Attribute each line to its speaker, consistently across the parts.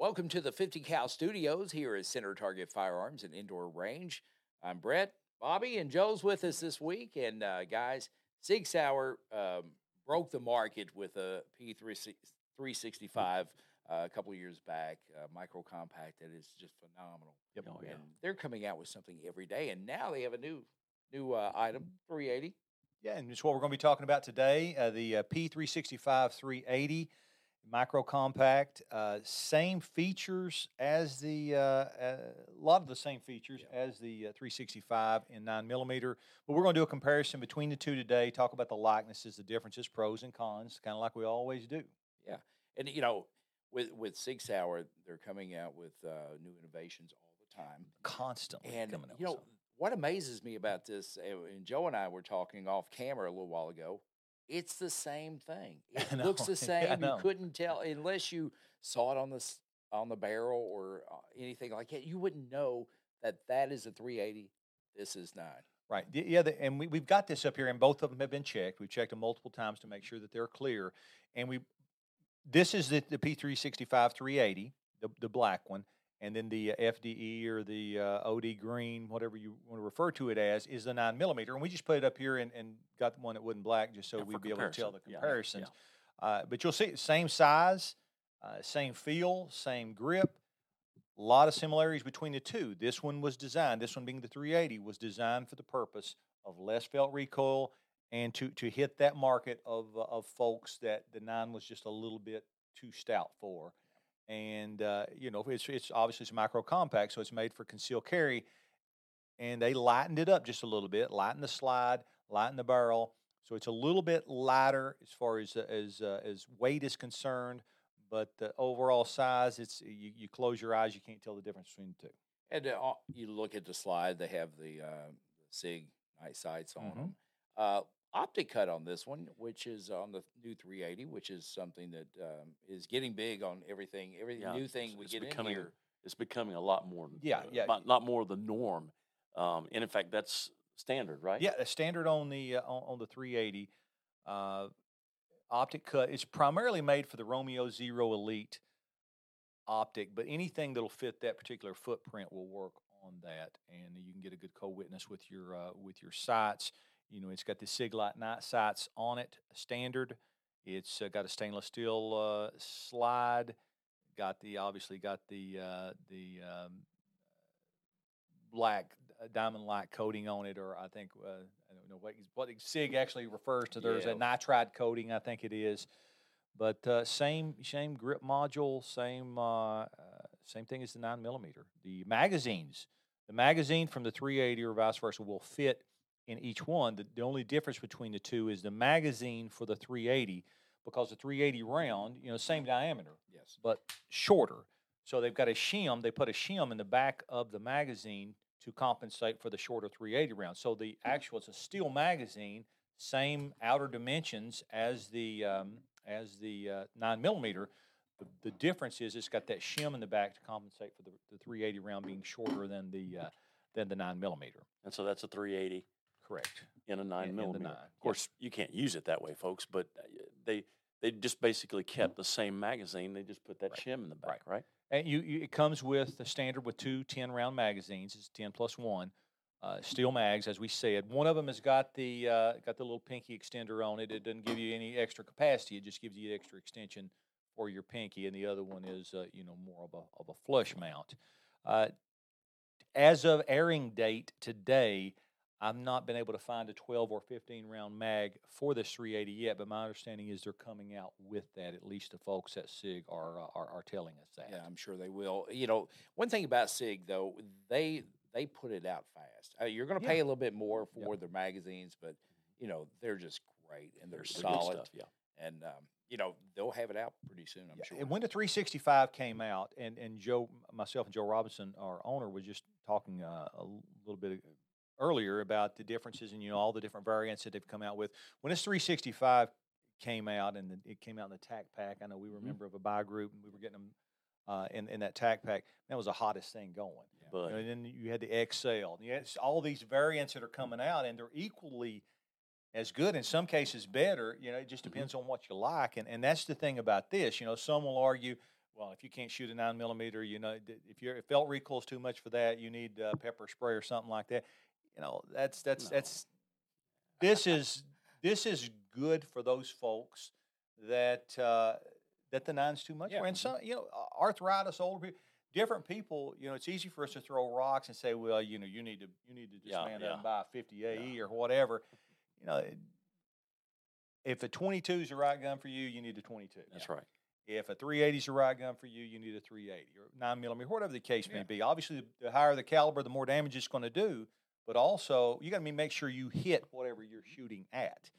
Speaker 1: Welcome to the 50 Cal Studios here at Center Target Firearms and Indoor Range. I'm Bret, Bobby, and Joe's with us this week. And uh, guys, Sig Sauer um, broke the market with a P365 uh, a couple years back, uh, micro compact that is just phenomenal.
Speaker 2: Yep. Oh, yeah.
Speaker 1: And they're coming out with something every day, and now they have a new new uh, item, 380.
Speaker 2: Yeah, and it's what we're going to be talking about today. Uh, the uh, P365 380 micro compact, uh, same features as the uh, a lot of the same features
Speaker 1: Yeah.
Speaker 2: as the uh, 365 in nine millimeter. But we're going to do a comparison between the two today. Talk about the likenesses, the differences, pros and cons, kind of like we always do.
Speaker 1: Yeah, and you know, with with Sig Sauer, they're coming out with uh, new innovations all the time.
Speaker 2: Constantly
Speaker 1: And you know
Speaker 2: something.
Speaker 1: what amazes me about this, uh, and Joe and I were talking off camera a little while ago. It's the same thing. It looks the
Speaker 2: Yeah,
Speaker 1: same. you couldn't tell unless you saw it on the on the barrel or uh, anything like that. You wouldn't know that that is a 380. This is nine.
Speaker 2: Right. Yeah, the, and we, we've got this up here, and both of them have been checked. We've checked them multiple times to make sure that they're clear. And we, this is the, the P365 380, the, the black one, and then the uh, FDE or the uh, OD green, whatever you want to refer to it as, is the nine millimeter. And we just put it up here and, and got the one that wasn't black just so
Speaker 3: Yeah,
Speaker 2: we'd be able to tell the
Speaker 3: comparison. Yeah, yeah,
Speaker 2: comparisons. Uh, but you'll see same size, uh, same feel, same grip. A lot of similarities between the two. This one was designed, this one being the 380, was designed for the purpose of less felt recoil and to, to hit that market of, uh, of folks that the 9 was just a little bit too stout for. And, uh, you know, it's, it's obviously it's micro compact, so it's made for concealed carry. And they lightened it up just a little bit, lightened the slide, lightened the barrel. So it's a little bit lighter as far as uh, as uh, as weight is concerned, but the overall size, it's you, you close your eyes, you can't tell the difference between the two.
Speaker 1: And uh, uh, you look at the slide; they have the, uh, the Sig night sights on
Speaker 2: Mhm.
Speaker 1: them. Optic cut on this one, which is on the new 380, which is something that um, is getting big on everything. Every
Speaker 3: Yeah,
Speaker 1: new thing we get in
Speaker 3: becoming-
Speaker 1: here.
Speaker 3: It's becoming a lot more.
Speaker 2: Yeah,
Speaker 3: uh,
Speaker 2: yeah.
Speaker 3: Not, not more the norm. Um, and in fact, that's standard, right?
Speaker 2: Yeah, standard on the uh, on, on the 380 uh, optic cut. It's primarily made for the Romeo Zero Elite optic, but anything that'll fit that particular footprint will work on that, and you can get a good co-witness with your uh, with your sights. You know, it's got the Siglite night sights on it, standard. It's uh, got a stainless steel uh, slide. Got the obviously got the uh, the um, black uh, diamond light coating on it, or I think uh, I don't know what what Sig actually refers to. There's a nitride coating, I think it is, but uh, same same grip module, same uh, uh, same thing as the nine millimeter. The magazines, the magazine from the 380 or vice versa will fit in each one. The, the only difference between the two is the magazine for the 380, because the 380 round, you know, same diameter
Speaker 1: Yes.
Speaker 2: but shorter. So they've got a shim. They put a shim in the back of the magazine to compensate for the shorter 380 round. So the actual it's a steel magazine, same outer dimensions as the um, as the uh, nine millimeter. The, the difference is it's got that shim in the back to compensate for the, the 380 round being shorter than the uh, than the nine millimeter.
Speaker 3: And so that's a 380
Speaker 2: Correct.
Speaker 3: in a nine
Speaker 2: in
Speaker 3: millimeter.
Speaker 2: nine,
Speaker 3: Of
Speaker 2: yeah.
Speaker 3: course, you can't use it that way, folks. But uh, they they just basically kept the same magazine. They just put that
Speaker 2: Right.
Speaker 3: shim in the back, right?
Speaker 2: And you, you it comes with the standard with two 10 round magazines. It's 10 plus one. Uh, steel mags, as we said. One of them has got the uh, got the little pinky extender on it. It doesn't give you any extra capacity. It just gives you extra extension for your pinky. And the other one is uh, you know more of a of a flush mount. Uh, as of airing date today, I've not been able to find a 12 or 15 round mag for this 380 yet, but my understanding is they're coming out with that. At least the folks at SIG are uh, are, are telling us that.
Speaker 1: Yeah, I'm sure they will. You know, one thing about Sig though, they they put it out fast. Uh, you're going to
Speaker 2: Yeah.
Speaker 1: pay a little bit more
Speaker 2: Yep.
Speaker 1: for their magazines, but you know they're just great and they're,
Speaker 3: They're
Speaker 1: solid.
Speaker 3: stuff, yeah.
Speaker 1: And um, you know they'll have it out pretty soon. I'm
Speaker 2: Yeah,
Speaker 1: sure.
Speaker 2: And when the 365 came out, and, and Joe, myself, and Joe Robinson, our owner, was just talking uh, a little bit earlier about the differences and you know all the different variants that they've come out with. When this 365 came out and the, it came out in the Tac Pack, I know we were a member of a buy group and we were getting them uh, in in that Tac Pack. That was the hottest thing going.
Speaker 1: Yeah.
Speaker 3: But
Speaker 2: You know, and then you had the XL. And you had all these variants that are coming out, and they're equally as good, in some cases better. You know, it just
Speaker 3: Mhm.
Speaker 2: depends on what you like. And, and that's the thing about this. You know, some will argue, Well, if you can't shoot a nine millimeter, you know, if your felt recoil's too much for that, you need uh, pepper spray or something like that. You know, that's that's
Speaker 3: No.
Speaker 2: that's this is this is good for those folks that uh, that the nine's too much
Speaker 1: Yeah.
Speaker 2: for. And some, you know, arthritis, older people, different people. You know, it's easy for us to throw rocks and say, well, you know, you need to you need to just
Speaker 3: Yeah,
Speaker 2: man up and buy a 50 AE or whatever. You know, if a 22 is the right gun for you, you need a 22.
Speaker 3: That's right.
Speaker 2: If a 380 is the right gun for you, you need a 380 or 9 millimeter, whatever the case may be. Obviously, the higher the caliber, the more damage it's going to do. But also, you got to make sure you hit whatever you're shooting at.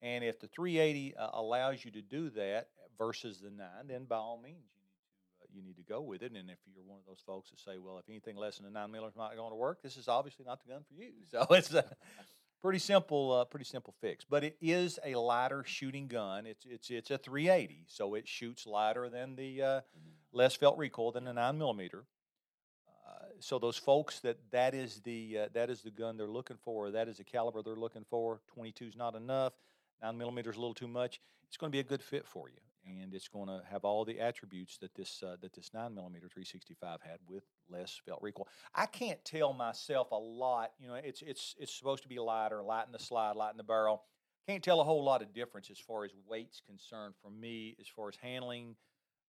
Speaker 2: And if the 380 uh, allows you to do that versus the 9, then by all means, you need to uh, you need to go with it. And if you're one of those folks that say, well, if anything less than a 9 millimeter is not going to work, this is obviously not the gun for you. So it's a pretty simple, uh, pretty simple fix. But it is a lighter shooting gun. It's it's it's a 380, so it shoots lighter than the uh, less felt recoil than a 9 millimeter. So those folks that that is the uh, that is the gun they're looking for, that is the caliber they're looking for. 22 is not enough. Nine millimeter is a little too much. It's going to be a good fit for you, and it's going to have all the attributes that this uh, that this nine millimeter 365 had with less felt recoil. I can't tell myself a lot. You know, it's it's it's supposed to be lighter, light in the slide, light in the barrel. Can't tell a whole lot of difference as far as weight's concerned for me, as far as handling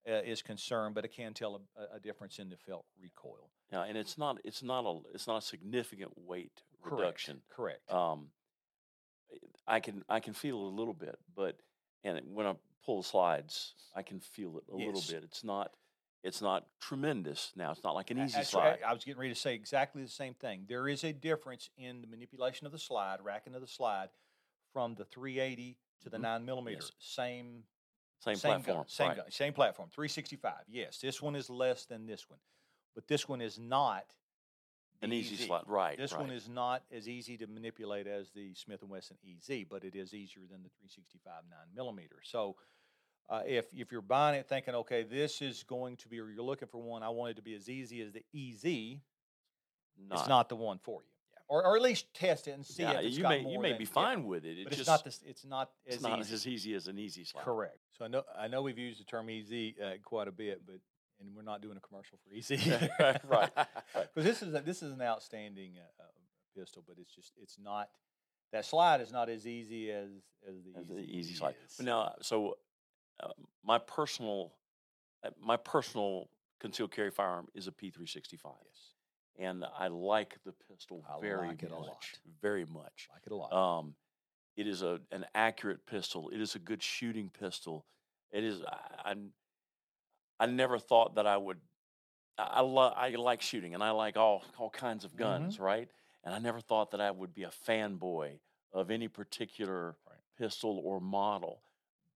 Speaker 2: uh, is concerned, but it can tell a- a, difference in the felt recoil.
Speaker 3: Yeah, and it's not it's not a it's not a significant weight
Speaker 2: Correct,
Speaker 3: reduction.
Speaker 2: Correct.
Speaker 3: Um, I can I can feel it a little bit, but and when I pull the slides, I can feel it a little bit. It's not it's not tremendous now. It's not like an easy
Speaker 2: that's
Speaker 3: slide.
Speaker 2: right. I was getting ready to say exactly the same thing. There is a difference in the manipulation of the slide, racking of the slide, from the 380 to the
Speaker 3: Mhm.
Speaker 2: 9 millimeter.
Speaker 3: Yes.
Speaker 2: Same
Speaker 3: Same,
Speaker 2: same
Speaker 3: platform.
Speaker 2: gun, same
Speaker 3: right.
Speaker 2: gun, same platform. 365. Yes, this one is less than this one, but this one is not
Speaker 3: An easy
Speaker 2: EZ.
Speaker 3: slide. Right.
Speaker 2: This
Speaker 3: right.
Speaker 2: one is not as easy to manipulate as the Smith and Wesson EZ, but it is easier than the 365 9 millimeter. So, uh, if if you're buying it thinking, okay, this is going to be, or you're looking for one, I want it to be as easy as the EZ. It's not the one for you, or, or at least test it and see
Speaker 3: yeah,
Speaker 2: if it's
Speaker 3: you
Speaker 2: got
Speaker 3: may
Speaker 2: more
Speaker 3: you may
Speaker 2: than-
Speaker 3: be
Speaker 2: yeah,
Speaker 3: fine with it. It
Speaker 2: but
Speaker 3: just
Speaker 2: it's not this. It's not as
Speaker 3: it's not
Speaker 2: easy.
Speaker 3: as easy as an easy slide.
Speaker 2: Correct. So I know I know we've used the term easy uh, quite a bit, but and we're not doing a commercial for easy,
Speaker 3: Right.
Speaker 2: Because this is a, this is an outstanding uh, uh, pistol, but it's just it's not that slide is not as easy as as the
Speaker 3: As
Speaker 2: easy,
Speaker 3: the easy slide.
Speaker 2: is.
Speaker 3: But now, so uh, my personal uh, my personal concealed carry firearm is a P365,
Speaker 2: yes,
Speaker 3: and I like the pistol
Speaker 2: I
Speaker 3: very
Speaker 2: like it a
Speaker 3: much,
Speaker 2: lot.
Speaker 3: very much.
Speaker 2: like it a lot.
Speaker 3: Um, it is a an accurate pistol. It is a good shooting pistol. It is. I I, I never thought that I would. I I, lo- I like shooting, and I like all all kinds of guns, right? And I never thought that I would be a fanboy of any particular
Speaker 2: Right.
Speaker 3: pistol or model.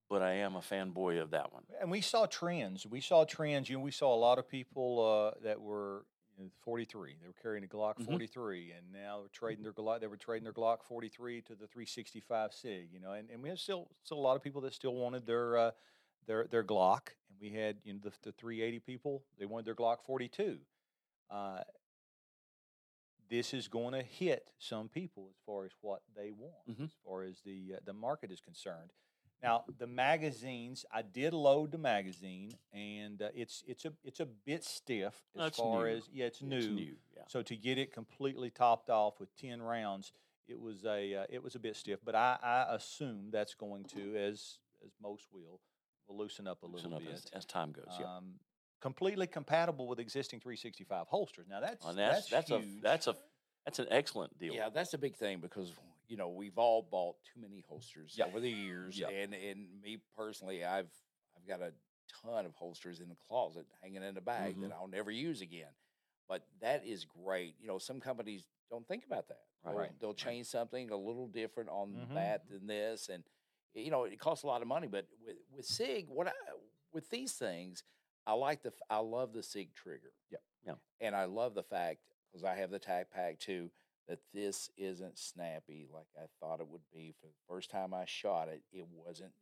Speaker 3: But I am a fanboy of that one.
Speaker 2: and we saw trends. We saw trends. You know, we saw a lot of people uh, that were you know, 43. They were carrying a Glock
Speaker 3: Mhm.
Speaker 2: 43, and now they're trading their Glock. They were trading their Glock 43 to the 365 Sig. You know, and, and we have still still a lot of people that still wanted their uh, their their Glock, and we had you know the, the 380 people. They wanted their Glock 42. Uh, this is going to hit some people as far as what they want,
Speaker 3: Mhm.
Speaker 2: as far as the uh, the market is concerned. Now the magazines, I did load the magazine, and uh, it's it's a it's a bit stiff as
Speaker 3: That's
Speaker 2: far
Speaker 3: new.
Speaker 2: as yeah, it's new.
Speaker 3: It's new. Yeah.
Speaker 2: So to get it completely topped off with ten rounds, it was a uh, it was a bit stiff. But I, I assume that's going to, as as most will, will loosen up a
Speaker 3: Loosen
Speaker 2: little
Speaker 3: up
Speaker 2: bit.
Speaker 3: as, as time goes. yeah.
Speaker 2: Um, completely compatible with existing 365 holsters. Now that's
Speaker 3: and that's that's, a
Speaker 2: huge.
Speaker 3: that's a that's an excellent deal.
Speaker 1: Yeah, that's a big thing because you know we've all bought too many holsters
Speaker 2: Yeah.
Speaker 1: over the years,
Speaker 2: Yeah.
Speaker 1: and and me personally, I've I've got a ton of holsters in the closet hanging in the bag that
Speaker 3: Mhm.
Speaker 1: I'll never use again. But that is great. You know, some companies don't think about that.
Speaker 3: Right.
Speaker 1: They'll, they'll change something a little different on
Speaker 2: Mhm.
Speaker 1: that than this, and you know it costs a lot of money. But with with Sig, what I with these things, I like the I love the Sig trigger.
Speaker 2: Yep.
Speaker 3: Yeah.
Speaker 1: And I love the fact because I have the Tac Pack too that this isn't snappy like I thought it would be. For the first time I shot it, it wasn't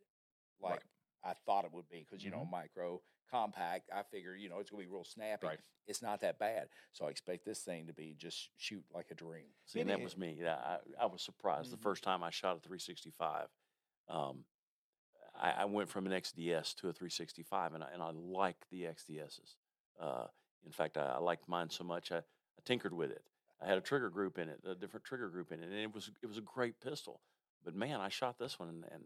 Speaker 1: like
Speaker 2: Right.
Speaker 1: I thought it would be because you know
Speaker 2: Mhm.
Speaker 1: micro compact. I figure you know it's gonna be real snappy.
Speaker 2: Right.
Speaker 1: It's not that bad, so I expect this thing to be just shoot like a dream.
Speaker 3: See, and that was me. Yeah, I, I was surprised the
Speaker 2: Mhm.
Speaker 3: first time I shot a 365. Um, I, I went from an XDS to a 365, and I, and I like the XDSs. Uh, in fact, I, I liked mine so much I, I tinkered with it. I had a trigger group in it, a different trigger group in it, and it was it was a great pistol. But man, I shot this one, and, and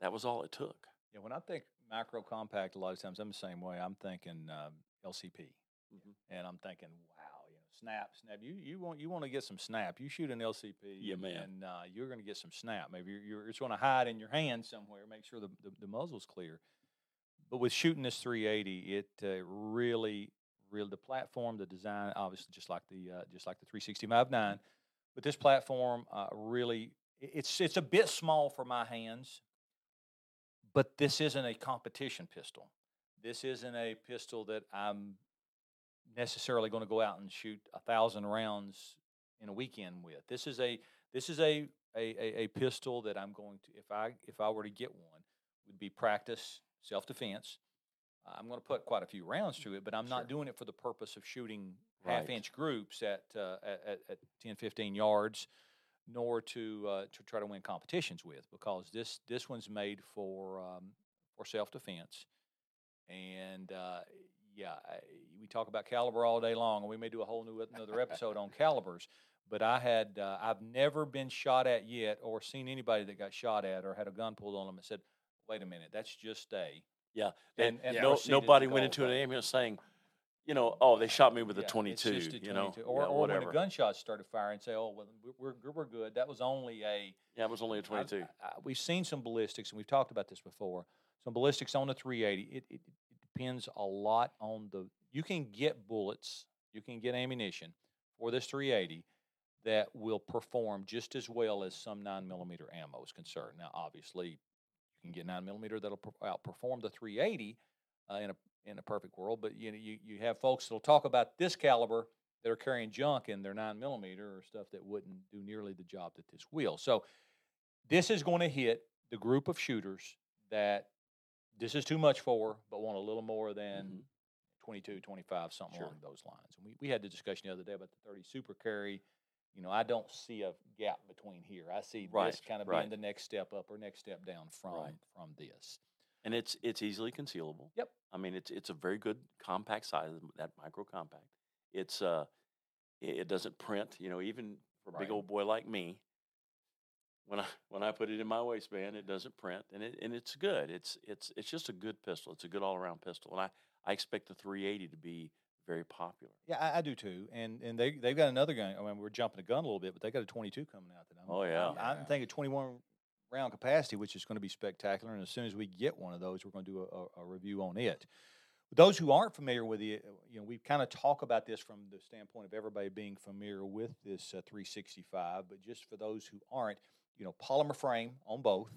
Speaker 3: that was all it took.
Speaker 2: Yeah, when I think micro compact, a lot of times I'm the same way. I'm thinking um, LCP,
Speaker 3: Mhm.
Speaker 2: and I'm thinking, wow, you know, snap, snap. You you want you want to get some snap. You shoot an LCP,
Speaker 3: Yeah, man.
Speaker 2: and uh, you're going to get some snap. Maybe you're, you're it's going to hide in your hand somewhere. Make sure the, the the muzzle's clear. But with shooting this 380, it uh, really, really the platform, the design, obviously just like the uh, just like the 365 nine, but this platform uh, really it's it's a bit small for my hands but this isn't a competition pistol. This isn't a pistol that I'm necessarily going to go out and shoot a thousand rounds in a weekend with. This is a this is a, a, a, pistol that I'm going to if I if I were to get one would be practice self defense. I'm going to put quite a few rounds to it, but I'm
Speaker 3: Sure.
Speaker 2: not doing it for the purpose of shooting
Speaker 3: Right.
Speaker 2: half inch groups at, uh, at, at at 10, 15 yards nor to uh, to try to win competitions with because this this one's made for um, for self defense, and uh, yeah, we talk about caliber all day long, and we may do a whole new another episode on calibers. But I had uh, I've never been shot at yet, or seen anybody that got shot at, or had a gun pulled on them and said, "Wait a minute, that's just a."
Speaker 3: Yeah,
Speaker 2: And- and
Speaker 3: no,
Speaker 2: proceeded to
Speaker 3: nobody went into an ambulance saying, you know, oh, they shot me with
Speaker 2: Yeah,
Speaker 3: a
Speaker 2: it's
Speaker 3: 22.
Speaker 2: just a
Speaker 3: you know,
Speaker 2: or,
Speaker 3: yeah,
Speaker 2: or when
Speaker 3: whatever.
Speaker 2: the gunshots started firing, say, "Oh, well, we're we're, good." That was only a
Speaker 3: yeah, it was only a
Speaker 2: I've-
Speaker 3: 22.
Speaker 2: I- I- we've seen some ballistics, and we've talked about this before. Some ballistics on the 380. It, it, it depends a lot on the. You can get bullets, you can get ammunition for this 380 that will perform just as well as some nine millimeter ammo is concerned. Now, obviously, you can get nine millimeter that'll outperform the 380 uh, in a in a perfect world. But you know, you you have folks that'll talk about this caliber that are carrying junk in their nine millimeter or stuff that wouldn't do nearly the job that this will. So this is going to hit the group of shooters that this is too much for, but want a little more than
Speaker 3: Mhm.
Speaker 2: 22, 25, something
Speaker 3: Sure.
Speaker 2: along those lines. And we, we had the discussion the other day about the 30 super carry. You know, I don't see a gap between here. I see
Speaker 3: Right,
Speaker 2: this kind of
Speaker 3: right.
Speaker 2: being the next step up or next step down from
Speaker 3: Right.
Speaker 2: from this.
Speaker 3: and it's it's easily concealable.
Speaker 2: Yep.
Speaker 3: I mean, it's it's a very good compact size. That micro compact. It's uh, it, it doesn't print. You know, even for a big old boy like me. When I when I put it in my waistband, it doesn't print, and it and it's good. It's it's it's just a good pistol. It's a good all around pistol, and I I expect the 380 to be very popular.
Speaker 2: Yeah, I, I do too. And and they they've got another gun. I mean, we're jumping the gun a little bit, but they got a 22 coming out that I'm.
Speaker 3: Oh, yeah.
Speaker 2: I'm, I'm
Speaker 1: Yeah.
Speaker 2: thinking 21 round capacity, which is going to be spectacular. And as soon as we get one of those, we're going to do a, a, a review on it. Those who aren't familiar with it, you know, we kind of talk about this from the standpoint of everybody being familiar with this uh, 365. But just for those who aren't, you know, polymer frame on both.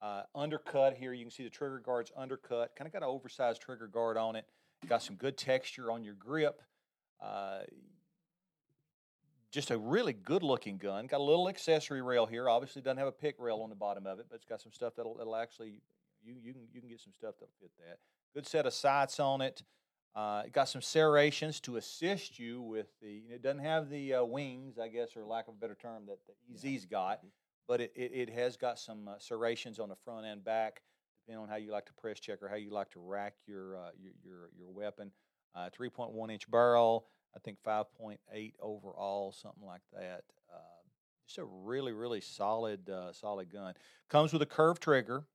Speaker 2: Uh, undercut here, you can see the trigger guard's undercut. Kind of got an oversized trigger guard on it. Got some good texture on your grip. Uh, just a really good looking gun. Got a little accessory rail here. Obviously, doesn't have a pick rail on the bottom of it, but it's got some stuff that'll, that'll actually you you can you can get some stuff that'll fit that. Good set of sights on it. Uh, it got some serrations to assist you with the. It doesn't have the uh, wings, I guess, or lack of a better term, that the EZ's got, but it, it, it has got some uh, serrations on the front and back, depending on how you like to press check or how you like to rack your uh, your, your your weapon. Uh, 3.1 inch barrel, I think 5.8 overall, something like that. Uh, just a really, really solid, uh, solid gun. Comes with a curved trigger.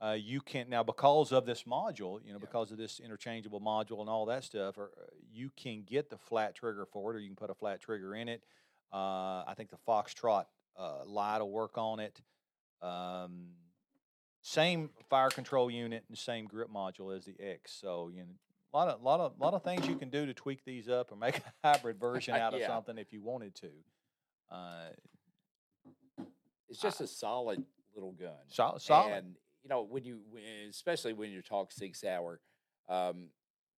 Speaker 2: Uh, you can now because of this module, you know,
Speaker 1: Yeah.
Speaker 2: because of this interchangeable module and all that stuff, or, uh, you can get the flat trigger for it, or you can put a flat trigger in it. Uh, I think the Foxtrot uh, light will work on it. Um, same fire control unit and same grip module as the X. So you know, a lot of lot of lot of things you can do to tweak these up or make a hybrid version out of
Speaker 1: Yeah.
Speaker 2: something if you wanted to. Uh,
Speaker 1: It's just a solid little gun.
Speaker 2: sol- solid.
Speaker 1: And you know, when you, especially when you talk Sig Sauer, um,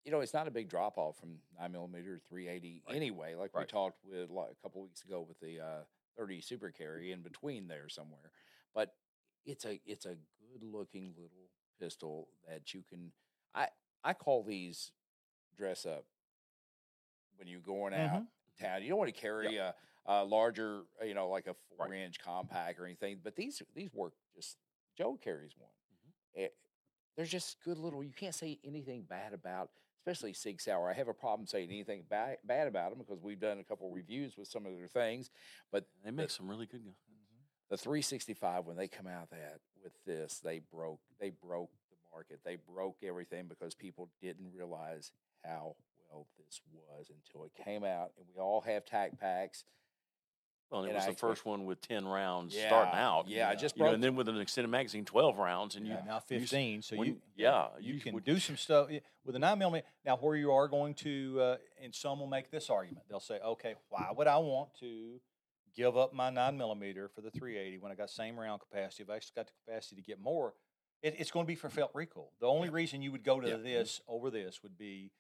Speaker 1: you know, it's not a big drop off from nine millimeter, three eighty
Speaker 2: Right.
Speaker 1: anyway. Like we talked with like, a couple weeks ago with the uh, thirty super carry in between there somewhere. But it's a it's a good looking little pistol that you can. I I call these dress up when you're going out
Speaker 2: Mhm.
Speaker 1: town. You don't want to carry a, a larger, you know, like a four inch compact or anything. But these these work just. Joe carries one, eh, they're just good little. You can't say anything bad about, especially Sig Sauer. I have a problem saying anything bad bad about them because we've done a couple reviews with some of their things. But
Speaker 3: They make some really good guns.
Speaker 1: The 365 when they come out that with this, they broke they broke the market. They broke everything because people didn't realize how well this was until it came out, and we all have tac packs.
Speaker 3: Well, and it
Speaker 1: And
Speaker 3: was
Speaker 1: I
Speaker 3: the
Speaker 1: expect-
Speaker 3: first one with 10 rounds starting out.
Speaker 1: yeah, I just
Speaker 3: You know,
Speaker 1: broke.
Speaker 3: and then with an extended magazine, 12 rounds. And
Speaker 2: Yeah,
Speaker 3: you,
Speaker 2: now
Speaker 3: you
Speaker 2: 15. So
Speaker 3: when-
Speaker 2: you
Speaker 3: yeah,
Speaker 2: you
Speaker 3: you
Speaker 2: can
Speaker 3: would-
Speaker 2: do some stuff with a nine millimeter. Now, where you are going to, uh, and some will make this argument. They'll say, okay, why would I want to give up my nine millimeter for the 380 when I got same round capacity? If I actually got the capacity to get more, it, it's going to be for felt recoil. The only reason you would go to
Speaker 3: Yeah.
Speaker 2: this over this would be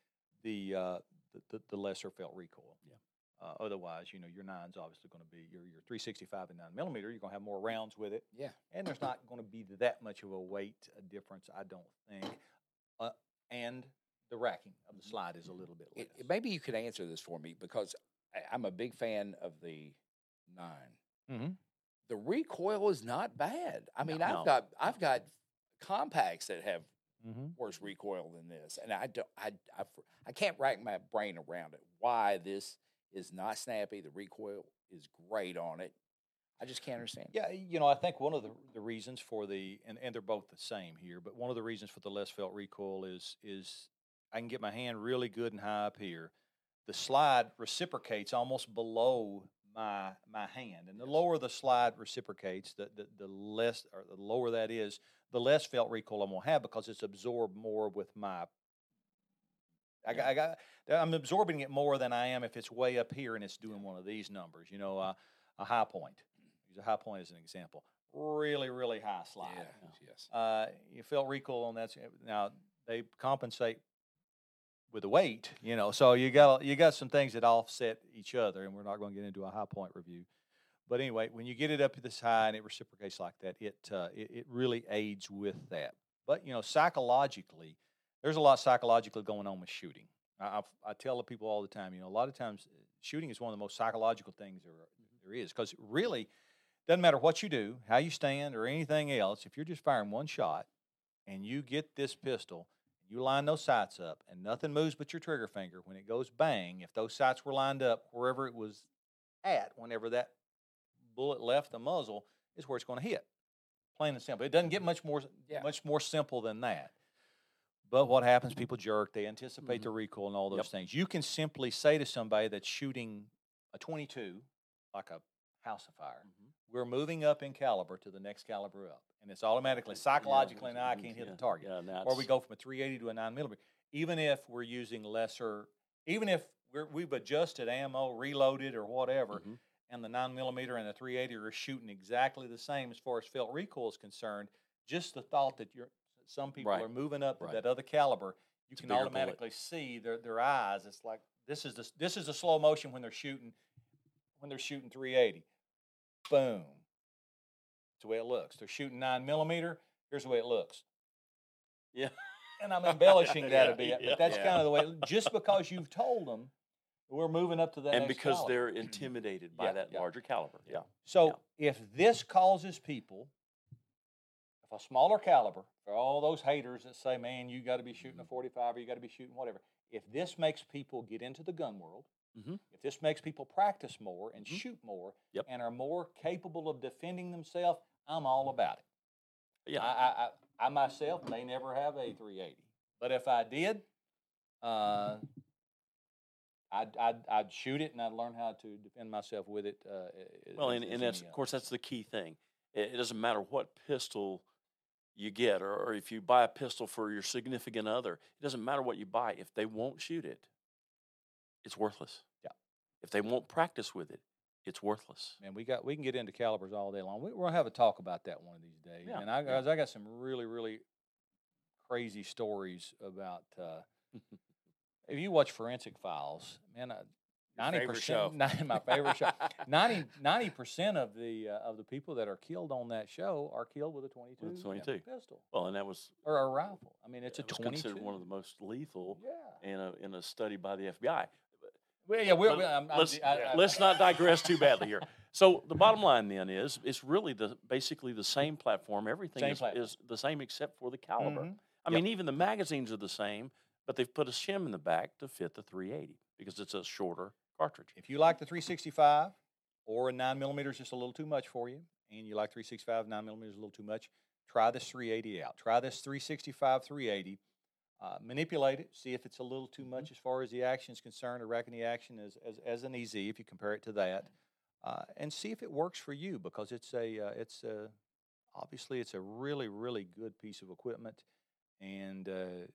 Speaker 2: the uh, the, the, the lesser felt recoil.
Speaker 3: Yeah.
Speaker 2: Uh, otherwise, you know, your nine's obviously going to be your your 365 and nine millimeter. You're going to have more rounds with it
Speaker 1: Yeah,
Speaker 2: and there's not going to be that much of a weight uh, difference, I don't think. Uh, and the racking of the slide is a little bit less.
Speaker 1: it- maybe you could answer this for me because I, I'm a big fan of the nine.
Speaker 2: Mhm.
Speaker 1: The recoil is not bad. I mean,
Speaker 3: No.
Speaker 1: I've got I've got compacts that have
Speaker 2: Mm-hmm.
Speaker 1: worse recoil than this, and I don't I I, I can't rack my brain around it. Why this is not snappy? The recoil is great on it. I just can't understand.
Speaker 2: Yeah, you know, I think one of the, the reasons for the and, and they're both the same here, but one of the reasons for the less felt recoil is is I can get my hand really good and high up here. The slide reciprocates almost below my my hand, and the lower the slide reciprocates, the the, the less or the lower that is, the less felt recoil I'm gonna have because it's absorbed more with my. I got, I got, I'm absorbing it more than I am if it's way up here and it's doing one of these numbers. You know, uh, a Hi-Point. Use a Hi-Point as an example. Really, really high slide.
Speaker 1: Yeah, yes.
Speaker 2: Uh, you felt recoil on that. Now they compensate with the weight, you know. So you got you got some things that offset each other, and we're not going to get into a Hi-Point review. But anyway, when you get it up to this high and it reciprocates like that, it uh, it, it really aids with that. But you know, psychologically, there's a lot psychologically going on with shooting. I, I've- I tell people all the time, you know, a lot of times uh, shooting is one of the most psychological things there there is because really doesn't matter what you do, how you stand, or anything else. If you're just firing one shot and you get this pistol, you line those sights up, and nothing moves but your trigger finger. When it goes bang, if those sights were lined up wherever it was at, whenever that bullet left the muzzle, is where it's going to hit. Plain and simple. It doesn't get much more
Speaker 1: Yeah.
Speaker 2: much more simple than that. But what happens? People jerk. They anticipate the recoil and all those
Speaker 3: Yep.
Speaker 2: things. You can simply say to somebody that's shooting a 22, like a house of fire,
Speaker 3: Mhm.
Speaker 2: We're moving up in caliber to the next caliber up, and it's automatically psychologically now I can't hit
Speaker 3: Yeah,
Speaker 2: the target.
Speaker 3: Yeah,
Speaker 2: Or we go from a 380 to a 9 millimeter, even if we're using lesser, even if we're, we've adjusted ammo, reloaded, or whatever,
Speaker 3: Mhm.
Speaker 2: and the 9 millimeter and the 380 are shooting exactly the same as far as felt recoil is concerned, just the thought that you're some people
Speaker 3: Right.
Speaker 2: are moving up
Speaker 3: Right.
Speaker 2: that other caliber, you
Speaker 3: It's
Speaker 2: can
Speaker 3: bigger bullet.
Speaker 2: automatically see their, their eyes. It's like this is the, this is the slow motion when they're shooting when they're shooting 380. Boom. That's the way it looks. They're shooting nine millimeter. Here's the way it looks.
Speaker 3: Yeah.
Speaker 2: And I'm embellishing that
Speaker 3: Yeah,
Speaker 2: a bit,
Speaker 3: yeah.
Speaker 2: but that's
Speaker 1: Yeah.
Speaker 2: kind of the way. Just because you've told them we're moving up to that,
Speaker 3: and because
Speaker 2: caliber.
Speaker 3: they're intimidated by that larger caliber. Yeah.
Speaker 2: So if this causes people, if a smaller caliber, for all those haters that say, man, you got to be shooting a mm-hmm. 45 or you got to be shooting whatever, if this makes people get into the gun world,
Speaker 3: Mhm.
Speaker 2: if this makes people practice more and
Speaker 3: Mhm.
Speaker 2: shoot more
Speaker 3: Yep.
Speaker 2: and are more capable of defending themselves, I'm all about it.
Speaker 3: Yeah.
Speaker 2: I, I, I, I myself may never have a 380, but if I did, uh, I'd, I'd, I'd shoot it and I'd learn how to defend myself with it. Uh,
Speaker 3: Well,
Speaker 2: as-
Speaker 3: and,
Speaker 2: as
Speaker 3: and that's of course that's the key thing. It, it doesn't matter what pistol you get, or, or if you buy a pistol for your significant other. It doesn't matter what you buy. If they won't shoot it, it's worthless.
Speaker 2: Yeah.
Speaker 3: If they won't practice with it, it's worthless.
Speaker 2: Man, we got we can get into calibers all day long. We, we're gonna have a talk about that one of these days.
Speaker 3: Yeah,
Speaker 2: And I
Speaker 3: yeah.
Speaker 2: I got some really really crazy stories about. Uh, if you watch Forensic Files, man, ninety
Speaker 1: favorite show.
Speaker 2: percent, my favorite show. 90 percent of the uh, of the people that are killed on that show are killed with a twenty two
Speaker 3: With a 22.
Speaker 2: pistol
Speaker 3: Well, and that was,
Speaker 2: or a rifle. I mean, it's a twenty
Speaker 3: considered one of the most lethal
Speaker 2: yeah.
Speaker 3: in a in a study by the FBI.
Speaker 2: Well, yeah, we're, we're- I'm,
Speaker 3: let's
Speaker 2: I- I-
Speaker 3: let's not digress too badly here. So the bottom line then is it's really the basically the same platform. Everything
Speaker 2: Same
Speaker 3: is,
Speaker 2: platform.
Speaker 3: is the same except for the caliber.
Speaker 2: Mhm.
Speaker 3: I
Speaker 2: Yep.
Speaker 3: mean, even the magazines are the same, but they've put a shim in the back to fit the 380 because it's a shorter cartridge.
Speaker 2: If you like the 365 or a 9 millimeter is just a little too much for you, and you like 365, 9 millimeters a little too much, try this 380 out. Try this 365, 380. Uh, manipulate it, see if it's a little too much as far as the action is concerned, or reckon the action as, as, as an EZ if you compare it to that, uh, and see if it works for you because it's a uh, it's a obviously it's a really really good piece of equipment, and uh,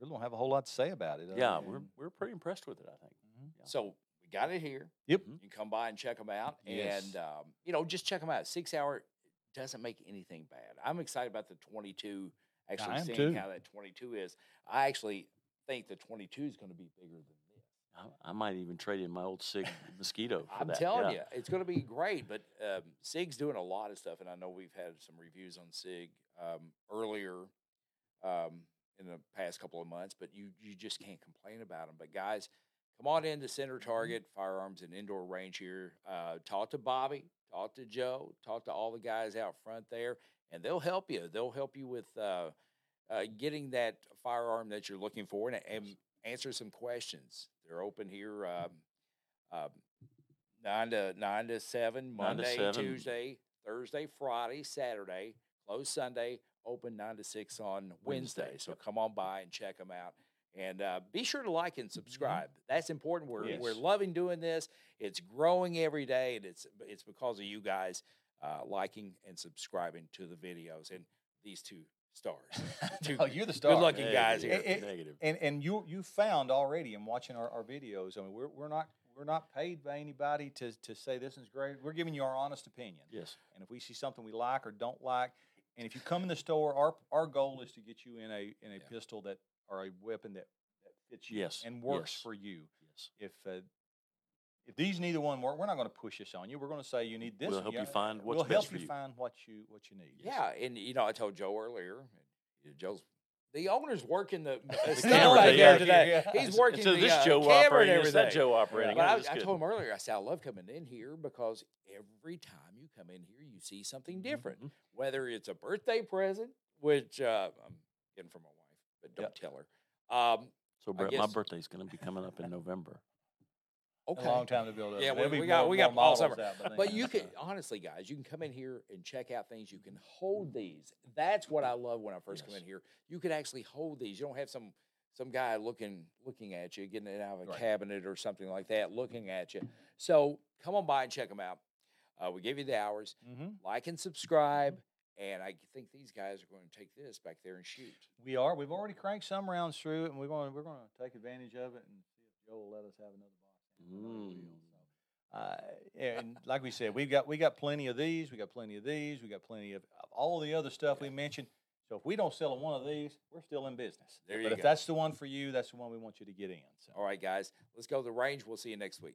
Speaker 2: really don't have a whole lot to say about it.
Speaker 3: Yeah, we're we're pretty impressed with it. I think.
Speaker 2: Mhm.
Speaker 3: Yeah.
Speaker 1: So we got it here.
Speaker 2: Yep.
Speaker 1: You can come by and check them out,
Speaker 2: Yes.
Speaker 1: and um, you know, just check them out. Sig Sauer doesn't make anything bad. I'm excited about the 22. Actually,
Speaker 2: am
Speaker 1: seeing
Speaker 2: too.
Speaker 1: how that 22 is. I actually think the 22 is going to be bigger than this.
Speaker 3: I, I might even trade in my old Sig mosquito. For
Speaker 1: I'm
Speaker 3: that.
Speaker 1: telling
Speaker 3: yeah.
Speaker 1: you, it's going to be great. But um, Sig's doing a lot of stuff, and I know we've had some reviews on Sig um, earlier um, in the past couple of months. But you you just can't complain about them. But guys, come on in to Center
Speaker 3: Mm-hmm.
Speaker 1: Target Firearms and Indoor Range here. Uh, talk to Bobby, talk to Joe, talk to all the guys out front there, and they'll help you. They'll help you with. Uh, uh, getting that firearm that you're looking for and, and answer some questions. They're open here um, um, nine to nine to seven,
Speaker 3: Nine to
Speaker 1: Monday,
Speaker 3: seven.
Speaker 1: Tuesday, Thursday, Friday, Saturday, closed Sunday, open nine to six on Wednesday.
Speaker 3: Wednesday,
Speaker 1: So come on by and check them out. And uh, be sure to like and subscribe. That's important. We're we're loving doing this. It's growing every day, and it's it's because of you guys uh, liking and subscribing to the videos and these two stars. Two
Speaker 2: No, you're the star.
Speaker 1: good-looking guys
Speaker 3: Negative,
Speaker 2: here. Eh,
Speaker 3: Negative.
Speaker 2: and and you you found already in watching our, our videos. I mean, we're we're not we're not paid by anybody to to say this is great. We're giving you our honest opinion.
Speaker 3: Yes.
Speaker 2: And if we see something we like or don't like, and if you come in the store, our our goal is to get you in a in a
Speaker 1: Yeah.
Speaker 2: pistol that or a weapon that that fits you
Speaker 3: Yes,
Speaker 2: and works
Speaker 3: yes.
Speaker 2: for you.
Speaker 3: Yes.
Speaker 2: If uh, if these neither one work, we're not going to push this on you. We're going to say you need this.
Speaker 3: We'll help you
Speaker 2: Yeah,
Speaker 3: find what's
Speaker 2: we'll
Speaker 3: best
Speaker 2: help
Speaker 3: for
Speaker 2: you
Speaker 3: you.
Speaker 2: find what you what you need.
Speaker 1: Yeah, and you know, I told Joe earlier. Joe's the owner's working the, the
Speaker 2: The
Speaker 1: stuff
Speaker 2: camera
Speaker 1: back
Speaker 2: there,
Speaker 1: there
Speaker 2: yeah,
Speaker 1: today.
Speaker 2: yeah.
Speaker 1: He's working
Speaker 3: so
Speaker 1: the
Speaker 3: this
Speaker 1: uh,
Speaker 3: Joe
Speaker 1: camera and
Speaker 3: operating, is
Speaker 1: everything.
Speaker 3: that Joe operating?
Speaker 1: But I, I told him earlier. I said I love coming in here because every time you come in here, you see something different.
Speaker 3: Mhm.
Speaker 1: Whether it's a birthday present, which uh, I'm getting from my wife, but don't
Speaker 2: Yep.
Speaker 1: tell her. Um,
Speaker 3: So
Speaker 1: I
Speaker 3: Bret, my
Speaker 1: guess-
Speaker 3: birthday's going to be coming up in November.
Speaker 1: okay.
Speaker 2: A long time to build up.
Speaker 1: Yeah, we- we got-
Speaker 2: more-
Speaker 1: we
Speaker 2: more
Speaker 1: got all
Speaker 2: models
Speaker 1: summer.
Speaker 2: out by then,
Speaker 1: But you
Speaker 2: so.
Speaker 1: can honestly, guys, you can come in here and check out things. You can hold these. That's what I love when I first come in here. You can actually hold these. You don't have some some guy looking looking at you, getting it out of a
Speaker 2: Right.
Speaker 1: cabinet or something like that, looking at you. So come on by and check them out. Uh, we give you the hours.
Speaker 2: Mhm.
Speaker 1: Like and subscribe. And I think these guys are going to take this back there and shoot.
Speaker 2: We are. We've already cranked some rounds through it, and we're going. to We're going to take advantage of it and see if Joe will let us have another box.
Speaker 3: Mm.
Speaker 2: Uh, and like we said, we've got we got plenty of these. We got plenty of these. We got plenty of, of all the other stuff we mentioned. So if we don't sell one of these, we're still in business.
Speaker 1: There
Speaker 2: but
Speaker 1: you
Speaker 2: if
Speaker 1: go.
Speaker 2: that's the one for you, that's the one we want you to get in. So.
Speaker 1: All right, guys, let's go to the range. We'll see you next week.